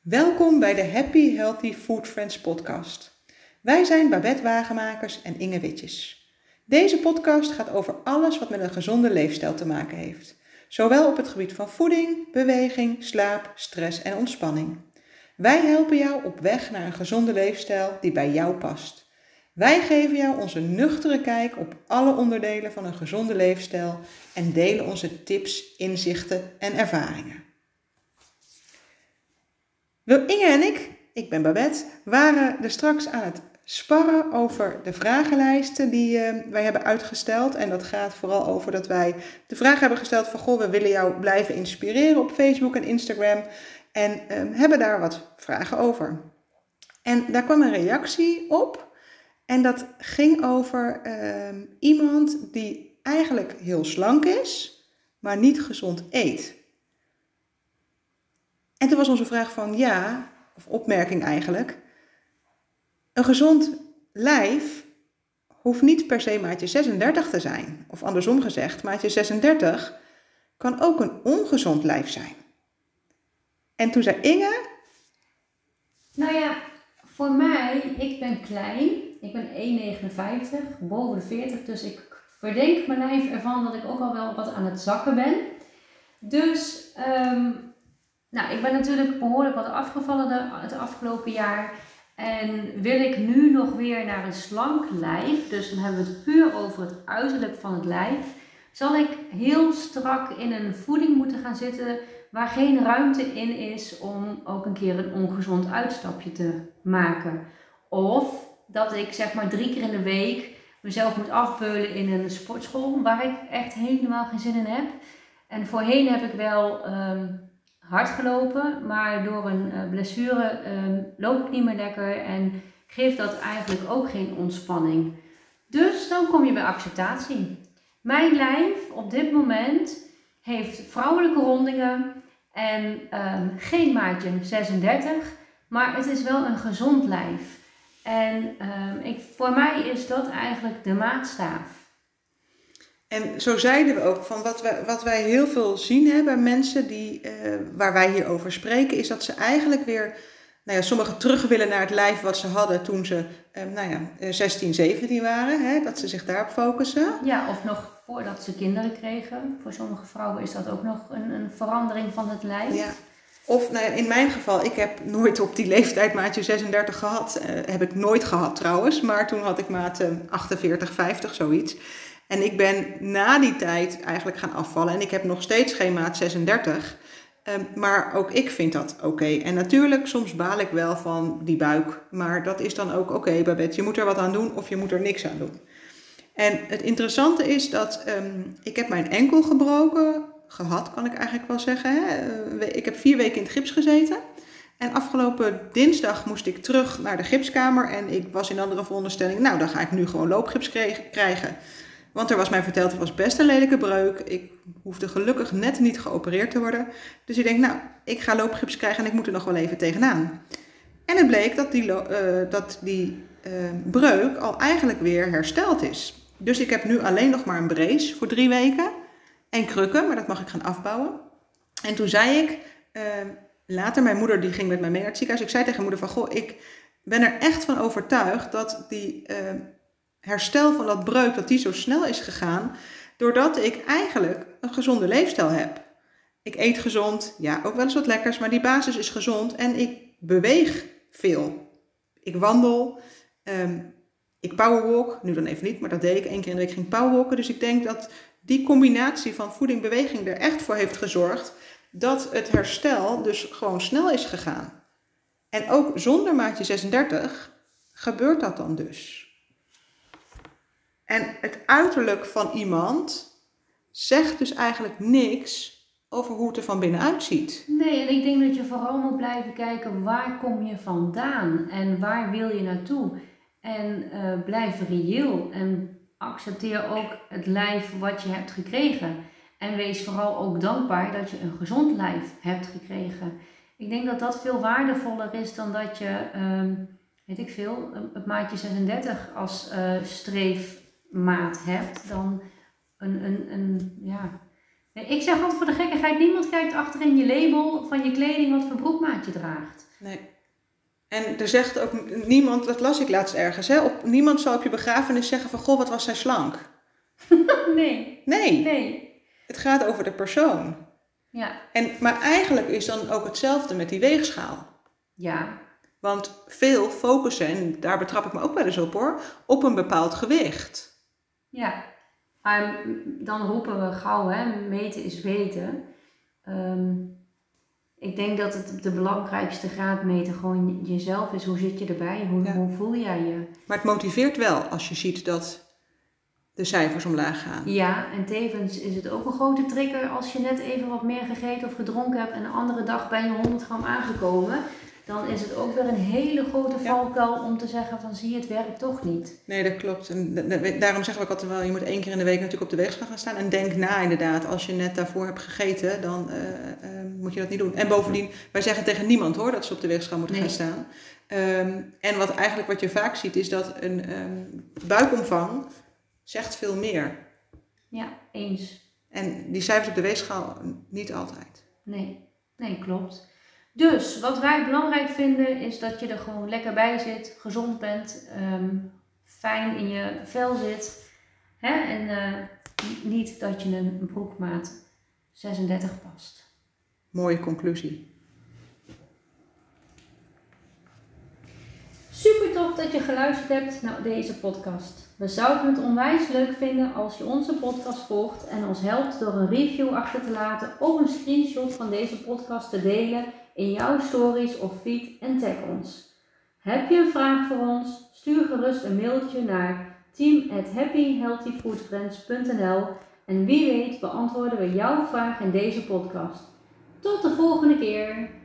Welkom bij de Happy Healthy Food Friends podcast. Wij zijn Babette Wagenmakers en Inge Witjes. Deze podcast gaat over alles wat met een gezonde leefstijl te maken heeft. Zowel op het gebied van voeding, beweging, slaap, stress en ontspanning. Wij helpen jou op weg naar een gezonde leefstijl die bij jou past. Wij geven jou onze nuchtere kijk op alle onderdelen van een gezonde leefstijl en delen onze tips, inzichten en ervaringen. Inge en ik, ik ben Babette, waren er straks aan het sparren over de vragenlijsten die uh, wij hebben uitgesteld. En dat gaat vooral over dat wij de vraag hebben gesteld van... Goh, we willen jou blijven inspireren op Facebook en Instagram. En uh, hebben daar wat vragen over. En daar kwam een reactie op. En dat ging over uh, iemand die eigenlijk heel slank is, maar niet gezond eet. En toen was onze vraag van ja, of opmerking eigenlijk. Een gezond lijf hoeft niet per se maatje 36 te zijn. Of andersom gezegd, maatje 36 kan ook een ongezond lijf zijn. En toen zei Inge. Nou ja, voor mij, ik ben klein. Ik ben 1,59, boven de 40. Dus ik verdenk mijn lijf ervan dat ik ook al wel wat aan het zakken ben. Dus um, nou, ik ben natuurlijk behoorlijk wat afgevallen de, het afgelopen jaar. En wil ik nu nog weer naar een slank lijf, dus dan hebben we het puur over het uiterlijk van het lijf, zal ik heel strak in een voeding moeten gaan zitten waar geen ruimte in is om ook een keer een ongezond uitstapje te maken. Of dat ik zeg maar drie keer in de week mezelf moet afbeulen in een sportschool waar ik echt helemaal geen zin in heb. En voorheen heb ik wel um, hard gelopen, maar door een uh, blessure um, loop ik niet meer lekker en geeft dat eigenlijk ook geen ontspanning. Dus dan kom je bij acceptatie. Mijn lijf op dit moment heeft vrouwelijke rondingen en um, geen maatje 36, maar het is wel een gezond lijf. En um, ik, voor mij is dat eigenlijk de maatstaaf. En zo zeiden we ook van wat wij, wat wij heel veel zien hè, bij mensen die, uh, waar wij hier over spreken, is dat ze eigenlijk weer, nou ja, sommigen terug willen naar het lijf wat ze hadden toen ze, uh, nou ja, 16, 17 waren, hè, dat ze zich daarop focussen. Ja, of nog voordat ze kinderen kregen. Voor sommige vrouwen is dat ook nog een, een verandering van het lijf. Ja. Of nou ja, in mijn geval, ik heb nooit op die leeftijd maatje 36 gehad. Uh, heb ik nooit gehad trouwens, maar toen had ik maat 48, 50, zoiets. En ik ben na die tijd eigenlijk gaan afvallen. En ik heb nog steeds geen maat 36. Um, maar ook ik vind dat oké. En natuurlijk, soms baal ik wel van die buik. Maar dat is dan ook oké, Babette. Je moet er wat aan doen of je moet er niks aan doen. En het interessante is dat um, ik heb mijn enkel gebroken. Gehad, kan ik eigenlijk wel zeggen. Hè? Ik heb vier weken in het gips gezeten. En afgelopen dinsdag moest ik terug naar de gipskamer. En ik was in andere veronderstelling. Nou, dan ga ik nu gewoon loopgips krijgen. Want er was mij verteld, het was best een lelijke breuk. Ik hoefde gelukkig net niet geopereerd te worden. Dus ik denk, nou, ik ga loopgips krijgen en ik moet er nog wel even tegenaan. En het bleek dat die, uh, dat die uh, breuk al eigenlijk weer hersteld is. Dus ik heb nu alleen nog maar een brace voor drie weken. En krukken, maar dat mag ik gaan afbouwen. En toen zei ik, uh, later, mijn moeder die ging met mij mee naar het ziekenhuis. Ik zei tegen moeder van, goh, ik ben er echt van overtuigd dat die herstel van dat breuk, dat die zo snel is gegaan, doordat ik eigenlijk een gezonde leefstijl heb. Ik eet gezond, ja, ook wel eens wat lekkers, maar die basis is gezond en ik beweeg veel. Ik wandel, um, ik powerwalk, nu dan even niet, maar dat deed ik één keer in de week ging powerwalken. Dus ik denk dat die combinatie van voeding beweging er echt voor heeft gezorgd dat het herstel dus gewoon snel is gegaan. En ook zonder maatje 36 gebeurt dat dan dus. En het uiterlijk van iemand zegt dus eigenlijk niks over hoe het er van binnenuit ziet. Nee, en ik denk dat je vooral moet blijven kijken waar kom je vandaan en waar wil je naartoe. En uh, blijf reëel en accepteer ook het lijf wat je hebt gekregen. En wees vooral ook dankbaar dat je een gezond lijf hebt gekregen. Ik denk dat dat veel waardevoller is dan dat je, uh, weet ik veel, het maatje 36 als uh, streef maat hebt dan een, een, een, ja, Ik zeg altijd voor de gekkigheid, niemand kijkt achter in je label van je kleding wat voor broekmaat je draagt. Nee. En er zegt ook niemand, dat las ik laatst ergens, hè, op, niemand zal op je begrafenis zeggen van, goh, wat was zij slank. nee. Nee, Nee. het gaat over de persoon. Ja. En, maar eigenlijk is dan ook hetzelfde met die weegschaal. Ja. Want veel focussen, en daar betrap ik me ook wel eens op hoor, op een bepaald gewicht. Ja. Maar dan roepen we gauw, hè, meten is weten. Ehm, ik denk dat het de belangrijkste graadmeter gewoon jezelf is. Hoe zit je erbij? Hoe, Ja. hoe voel jij je? Maar het motiveert wel als je ziet dat de cijfers omlaag gaan. Ja, en tevens is het ook een grote trigger als je net even wat meer gegeten of gedronken hebt en de andere dag ben je 100 gram aangekomen. Dan is het ook weer een hele grote Ja. valkuil om te zeggen van zie je het werkt toch niet. Nee, dat klopt. En daarom zeggen we ook altijd wel, je moet één keer in de week natuurlijk op de weegschaal gaan staan. En denk na inderdaad, als je net daarvoor hebt gegeten, dan eh, eh, moet je dat niet doen. En bovendien, wij zeggen tegen niemand hoor, dat ze op de weegschaal moeten Nee. gaan staan. Ehm, en wat eigenlijk wat je vaak ziet, is dat een ehm, buikomvang zegt veel meer. Ja, eens. En die cijfers op de weegschaal niet altijd. Nee, nee, klopt. Dus wat wij belangrijk vinden is dat je er gewoon lekker bij zit, gezond bent, ehm, fijn in je vel zit. Hè? En eh, niet dat je een broekmaat 36 past. Mooie conclusie. Super tof dat je geluisterd hebt naar deze podcast. We zouden het onwijs leuk vinden als je onze podcast volgt en ons helpt door een review achter te laten of een screenshot van deze podcast te delen in jouw stories of feed en tag ons. Heb je een vraag voor ons? Stuur gerust een mailtje naar team@happyhealthyfoodfriends.nl en wie weet beantwoorden we jouw vraag in deze podcast. Tot de volgende keer!